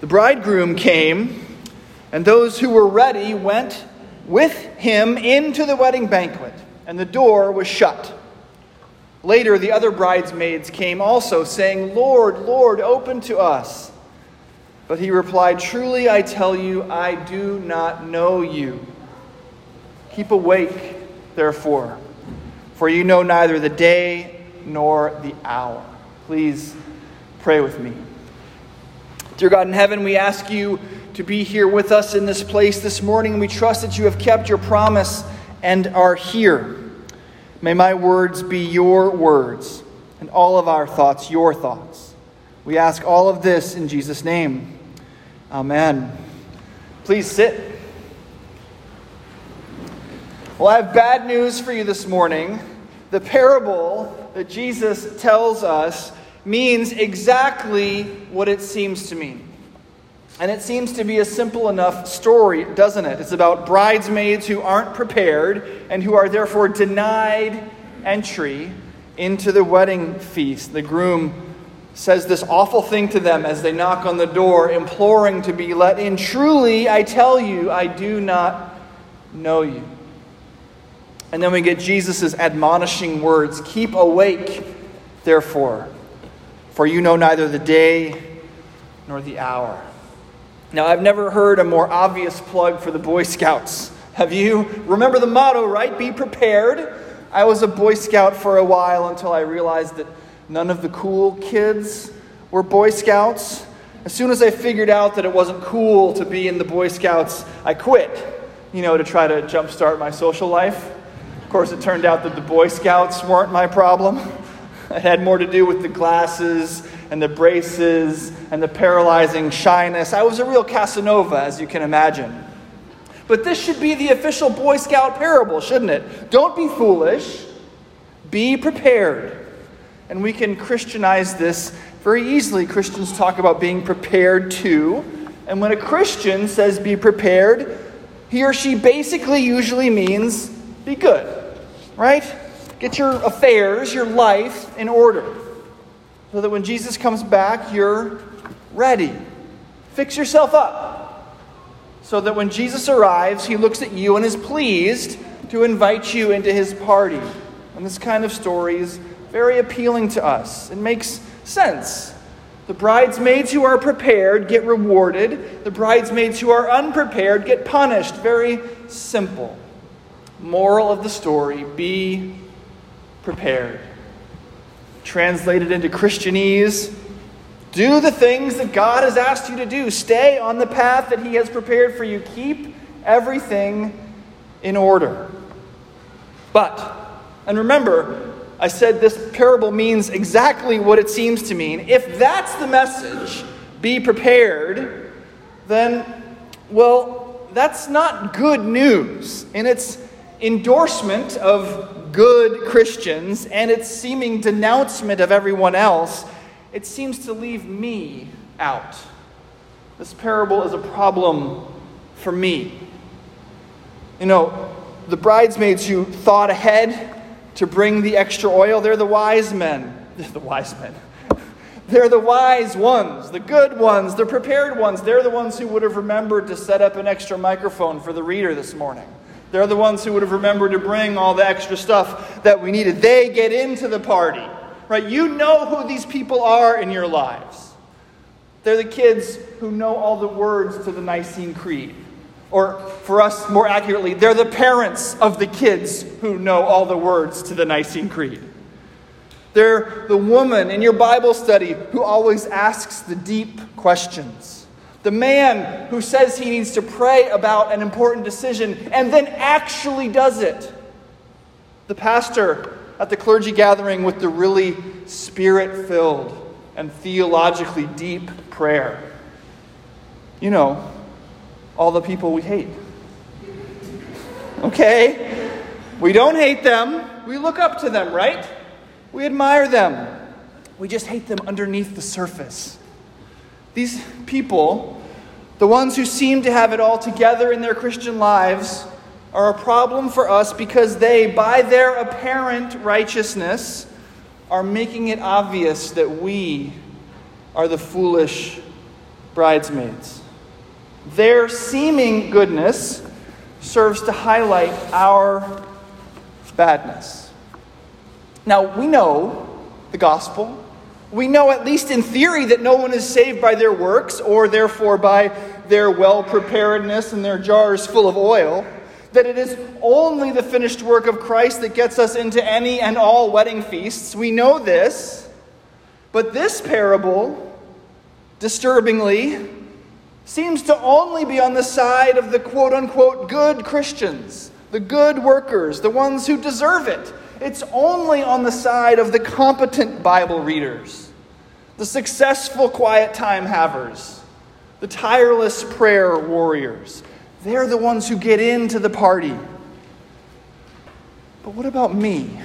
The bridegroom came, and those who were ready went with him into the wedding banquet, and the door was shut. Later, the other bridesmaids came also, saying, Lord, Lord, open to us. But he replied, Truly I tell you, I do not know you. Keep awake, therefore, for you know neither the day nor the hour. Please pray with me. Dear God in heaven, we ask you to be here with us in this place this morning. We trust that you have kept your promise and are here. May my words be your words, and all of our thoughts your thoughts. We ask all of this in Jesus' name. Amen. Please sit. Well, I have bad news for you this morning. The parable that Jesus tells us means exactly what it seems to mean. And it seems to be a simple enough story, doesn't it? It's about bridesmaids who aren't prepared and who are therefore denied entry into the wedding feast. The groom says this awful thing to them as they knock on the door, imploring to be let in. Truly, I tell you, I do not know you. And then we get Jesus' admonishing words Keep awake, therefore, for you know neither the day nor the hour. Now, I've never heard a more obvious plug for the Boy Scouts. Have you? Remember the motto, right? Be prepared. I was a Boy Scout for a while until I realized that none of the cool kids were Boy Scouts. As soon as I figured out that it wasn't cool to be in the Boy Scouts, I quit, you know, to try to jumpstart my social life. Of course, it turned out that the Boy Scouts weren't my problem. It had more to do with the glasses and the braces and the paralyzing shyness. I was a real Casanova, as you can imagine. But this should be the official Boy Scout parable, shouldn't it? Don't be foolish, be prepared. And we can Christianize this very easily. Christians talk about being prepared to. And when a Christian says be prepared, he or she basically usually means be good, right? Get your affairs, your life in order so that when Jesus comes back, you're ready. Fix yourself up so that when Jesus arrives, he looks at you and is pleased to invite you into his party. And this kind of story is very appealing to us. It makes sense. The bridesmaids who are prepared get rewarded, the bridesmaids who are unprepared get punished. Very simple. Moral of the story be prepared. Translated into Christianese, do the things that God has asked you to do. Stay on the path that He has prepared for you. Keep everything in order. But, and remember, I said this parable means exactly what it seems to mean. If that's the message, be prepared, then, well, that's not good news. And its endorsement of good Christians and its seeming denouncement of everyone else, it seems to leave me out. This parable is a problem for me. You know, the bridesmaids who thought ahead to bring the extra oil, they're the wise men. They're the wise men. They're the wise ones, the good ones, the prepared ones. They're the ones who would have remembered to set up an extra microphone for the reader this morning. They're the ones who would have remembered to bring all the extra stuff that we needed. They get into the party, right? You know who these people are in your lives. They're the kids who know all the words to the Nicene Creed. Or, for us more accurately, they're the parents of the kids who know all the words to the Nicene Creed. They're the woman in your Bible study who always asks the deep questions. The man who says he needs to pray about an important decision and then actually does it. The pastor at the clergy gathering with the really spirit filled and theologically deep prayer. You know, all the people we hate. Okay? We don't hate them. We look up to them, right? We admire them. We just hate them underneath the surface. These people, the ones who seem to have it all together in their Christian lives, are a problem for us because they, by their apparent righteousness, are making it obvious that we are the foolish bridesmaids. Their seeming goodness serves to highlight our badness. Now, we know the gospel. We know, at least in theory, that no one is saved by their works or therefore by their well preparedness and their jars full of oil. That it is only the finished work of Christ that gets us into any and all wedding feasts. We know this. But this parable, disturbingly, seems to only be on the side of the quote unquote good Christians, the good workers, the ones who deserve it. It's only on the side of the competent Bible readers, the successful quiet time havers, the tireless prayer warriors. They're the ones who get into the party. But what about me?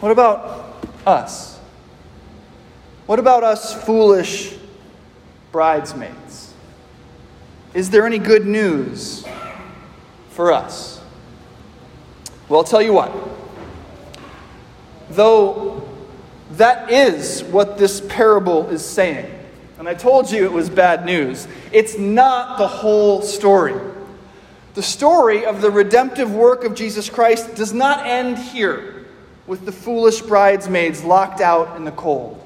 What about us? What about us foolish bridesmaids? Is there any good news for us? Well, I'll tell you what. Though that is what this parable is saying, and I told you it was bad news, it's not the whole story. The story of the redemptive work of Jesus Christ does not end here with the foolish bridesmaids locked out in the cold.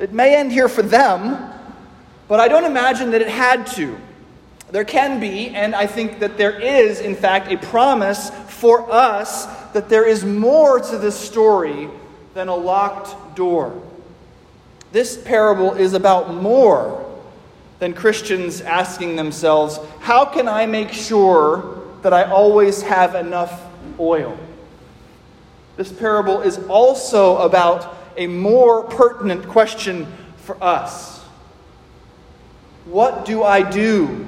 It may end here for them, but I don't imagine that it had to. There can be, and I think that there is, in fact, a promise for us that there is more to this story than a locked door. This parable is about more than Christians asking themselves, How can I make sure that I always have enough oil? This parable is also about a more pertinent question for us. What do I do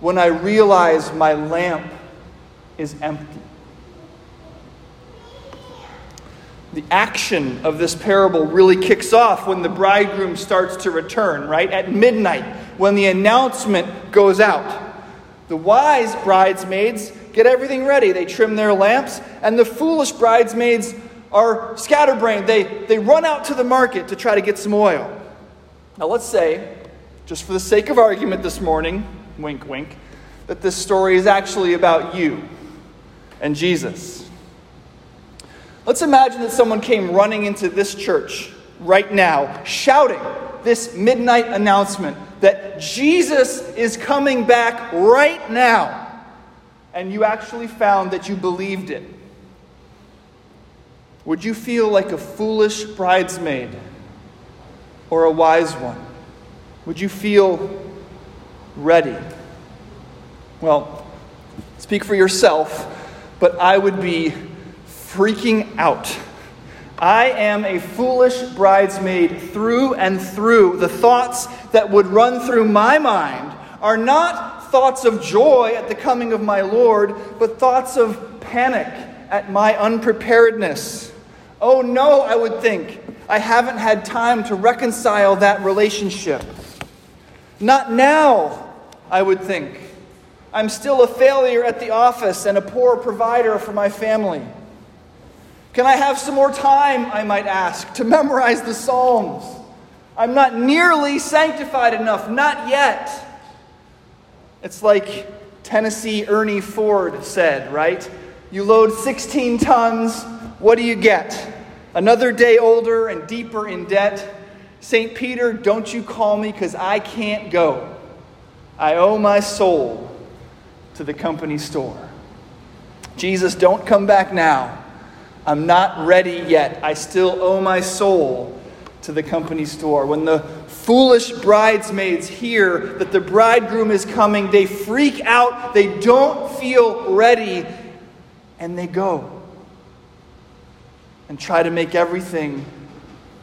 when I realize my lamp is empty? The action of this parable really kicks off when the bridegroom starts to return, right? At midnight, when the announcement goes out. The wise bridesmaids get everything ready. They trim their lamps, and the foolish bridesmaids are scatterbrained. They, they run out to the market to try to get some oil. Now, let's say just for the sake of argument this morning, wink, wink, that this story is actually about you and Jesus. Let's imagine that someone came running into this church right now, shouting this midnight announcement that Jesus is coming back right now, and you actually found that you believed it. Would you feel like a foolish bridesmaid or a wise one? Would you feel ready? Well, speak for yourself, but I would be freaking out. I am a foolish bridesmaid through and through. The thoughts that would run through my mind are not thoughts of joy at the coming of my Lord, but thoughts of panic at my unpreparedness. Oh no, I would think. I haven't had time to reconcile that relationship. Not now, I would think. I'm still a failure at the office and a poor provider for my family. Can I have some more time, I might ask, to memorize the Psalms? I'm not nearly sanctified enough, not yet. It's like Tennessee Ernie Ford said, right? You load 16 tons, what do you get? Another day older and deeper in debt. St. Peter, don't you call me because I can't go. I owe my soul to the company store. Jesus, don't come back now. I'm not ready yet. I still owe my soul to the company store. When the foolish bridesmaids hear that the bridegroom is coming, they freak out, they don't feel ready, and they go and try to make everything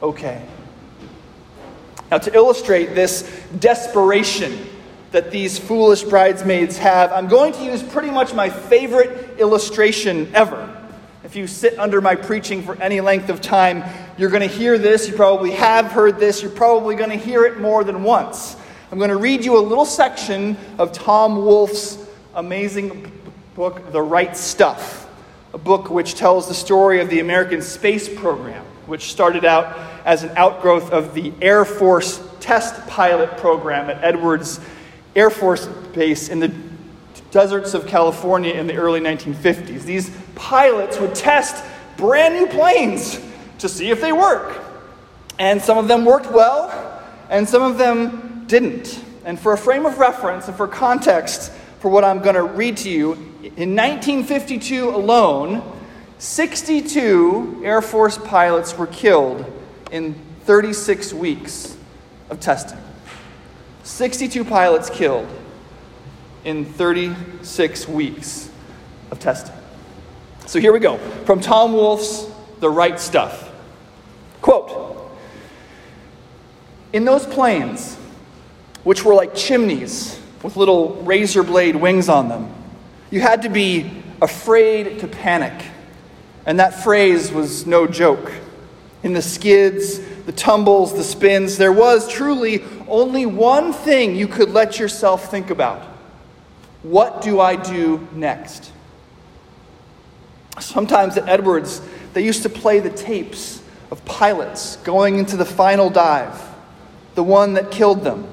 okay. Now, to illustrate this desperation that these foolish bridesmaids have, I'm going to use pretty much my favorite illustration ever. If you sit under my preaching for any length of time, you're going to hear this. You probably have heard this. You're probably going to hear it more than once. I'm going to read you a little section of Tom Wolfe's amazing book, The Right Stuff, a book which tells the story of the American space program, which started out as an outgrowth of the Air Force test pilot program at Edwards Air Force Base in the deserts of California in the early 1950s. These pilots would test brand new planes to see if they work. And some of them worked well, and some of them didn't. And for a frame of reference and for context for what I'm going to read to you, in 1952 alone, 62 Air Force pilots were killed in 36 weeks of testing. 62 pilots killed in 36 weeks of testing. So here we go. From Tom Wolfe's The Right Stuff. Quote In those planes, which were like chimneys with little razor blade wings on them, you had to be afraid to panic. And that phrase was no joke. In the skids, the tumbles, the spins, there was truly only one thing you could let yourself think about What do I do next? Sometimes at Edwards, they used to play the tapes of pilots going into the final dive, the one that killed them.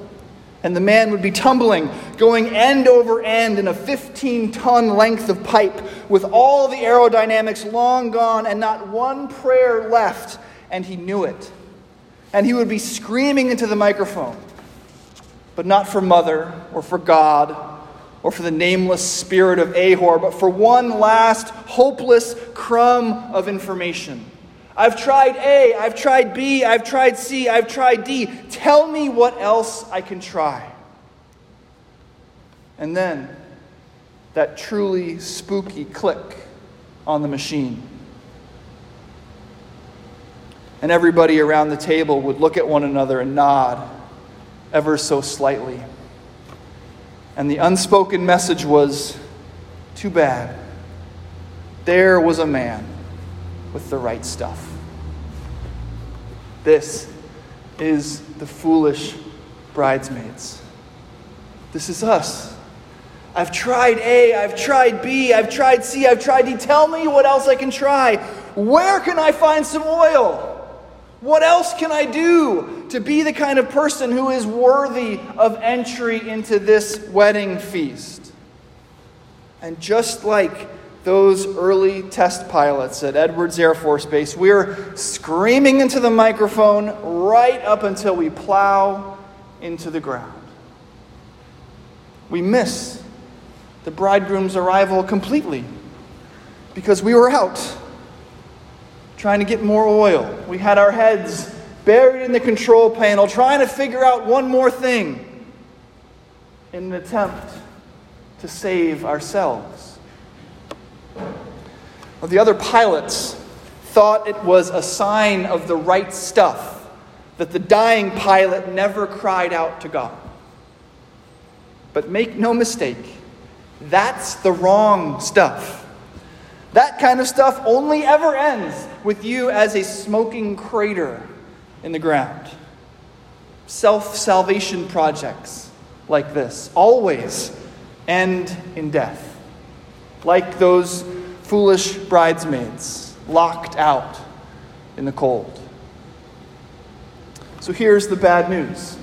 And the man would be tumbling, going end over end in a 15 ton length of pipe with all the aerodynamics long gone and not one prayer left, and he knew it. And he would be screaming into the microphone, but not for mother or for God or for the nameless spirit of Ahor, but for one last hopeless crumb of information. I've tried A, I've tried B, I've tried C, I've tried D. Tell me what else I can try. And then that truly spooky click on the machine. And everybody around the table would look at one another and nod ever so slightly. And the unspoken message was too bad. There was a man with the right stuff. This is the foolish bridesmaids. This is us. I've tried A, I've tried B, I've tried C, I've tried D. Tell me what else I can try. Where can I find some oil? What else can I do to be the kind of person who is worthy of entry into this wedding feast? And just like those early test pilots at Edwards Air Force Base, we're screaming into the microphone right up until we plow into the ground. We miss the bridegroom's arrival completely because we were out trying to get more oil. We had our heads buried in the control panel, trying to figure out one more thing in an attempt to save ourselves. Well, the other pilots thought it was a sign of the right stuff that the dying pilot never cried out to God. But make no mistake, that's the wrong stuff. That kind of stuff only ever ends with you as a smoking crater in the ground. Self salvation projects like this always end in death, like those foolish bridesmaids locked out in the cold. So here's the bad news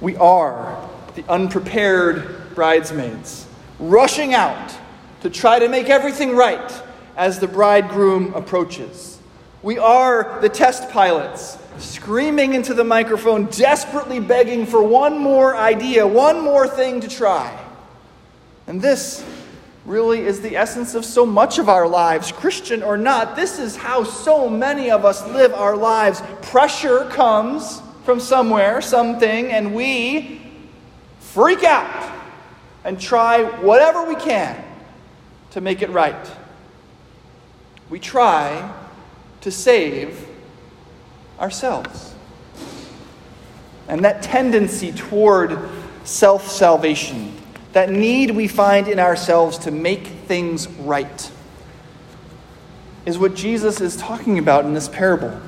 we are the unprepared bridesmaids, rushing out to try to make everything right as the bridegroom approaches. We are the test pilots, screaming into the microphone, desperately begging for one more idea, one more thing to try. And this really is the essence of so much of our lives, Christian or not. This is how so many of us live our lives. Pressure comes from somewhere, something, and we freak out and try whatever we can to make it right. We try to save ourselves. And that tendency toward self salvation, that need we find in ourselves to make things right, is what Jesus is talking about in this parable.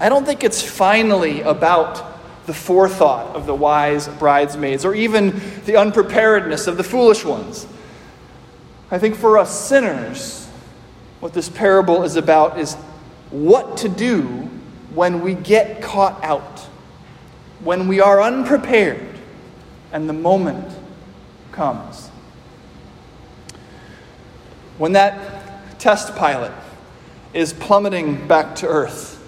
I don't think it's finally about the forethought of the wise bridesmaids or even the unpreparedness of the foolish ones. I think for us sinners, what this parable is about is what to do when we get caught out. when we are unprepared and the moment comes. When that test pilot is plummeting back to earth,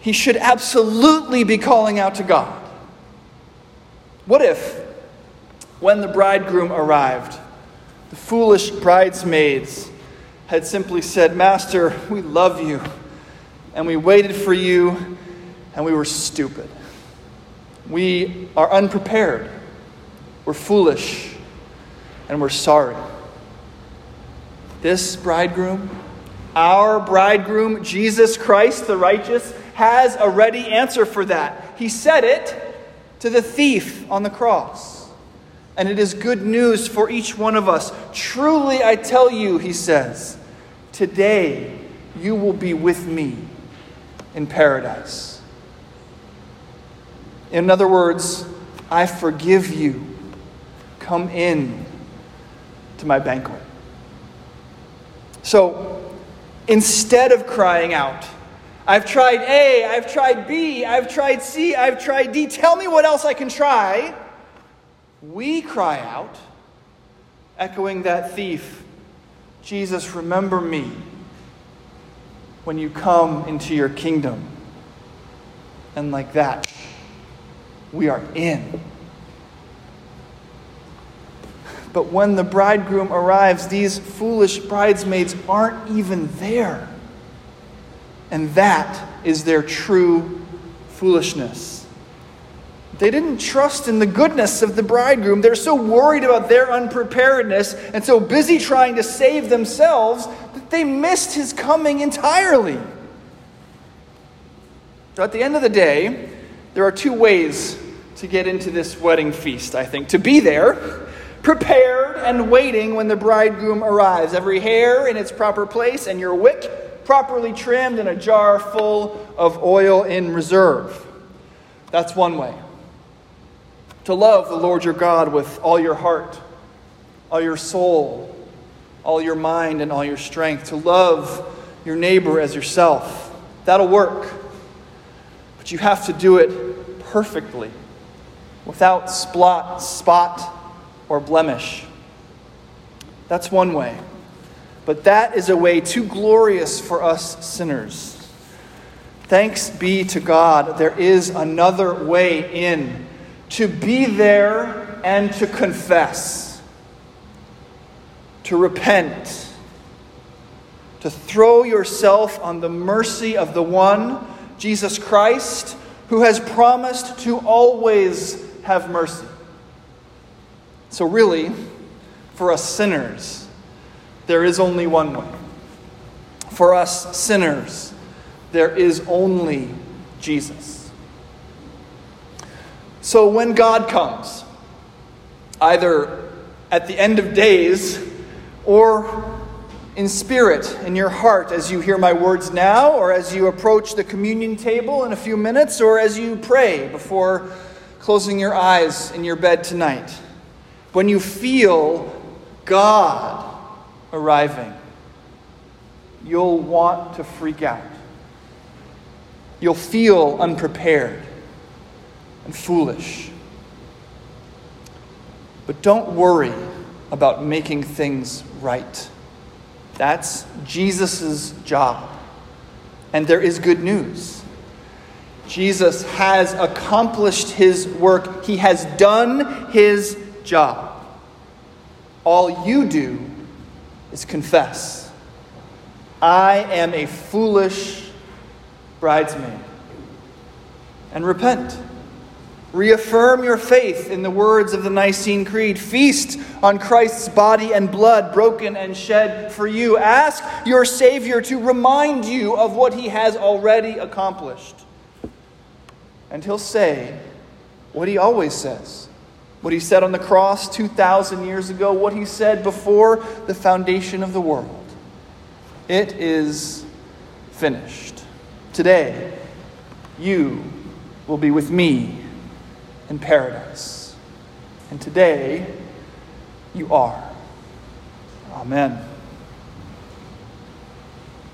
he should absolutely be calling out to God. What if, when the bridegroom arrived, the foolish bridesmaids had simply said, Master, we love you, and we waited for you, and we were stupid. We are unprepared, we're foolish, and we're sorry. This bridegroom, our bridegroom, Jesus Christ the righteous, has a ready answer for that. He said it to the thief on the cross. And it is good news for each one of us. Truly, I tell you, he says, today you will be with me in paradise. In other words, I forgive you. Come in to my banquet. So instead of crying out, I've tried A, I've tried B, I've tried C, I've tried D. Tell me what else I can try. We cry out, echoing that thief Jesus, remember me when you come into your kingdom. And like that, we are in. But when the bridegroom arrives, these foolish bridesmaids aren't even there. And that is their true foolishness. They didn't trust in the goodness of the bridegroom. They're so worried about their unpreparedness and so busy trying to save themselves that they missed his coming entirely. So at the end of the day, there are two ways to get into this wedding feast, I think. To be there, prepared and waiting when the bridegroom arrives, every hair in its proper place, and your wick properly trimmed and a jar full of oil in reserve. That's one way. To love the Lord your God with all your heart, all your soul, all your mind, and all your strength. To love your neighbor as yourself. That'll work. But you have to do it perfectly, without spot, spot or blemish. That's one way. But that is a way too glorious for us sinners. Thanks be to God, there is another way in to be there and to confess, to repent, to throw yourself on the mercy of the one, Jesus Christ, who has promised to always have mercy. So, really, for us sinners, there is only one way. For us sinners, there is only Jesus. So when God comes, either at the end of days or in spirit in your heart as you hear my words now, or as you approach the communion table in a few minutes, or as you pray before closing your eyes in your bed tonight, when you feel God arriving, you'll want to freak out. You'll feel unprepared and foolish. But don't worry about making things right. That's Jesus' job. And there is good news. Jesus has accomplished his work, he has done his job. All you do is confess I am a foolish bridesmaid. And repent. Reaffirm your faith in the words of the Nicene Creed. Feast on Christ's body and blood broken and shed for you. Ask your Savior to remind you of what he has already accomplished. And he'll say what he always says what he said on the cross 2,000 years ago, what he said before the foundation of the world. It is finished. Today, you will be with me in paradise. And today, you are. Amen.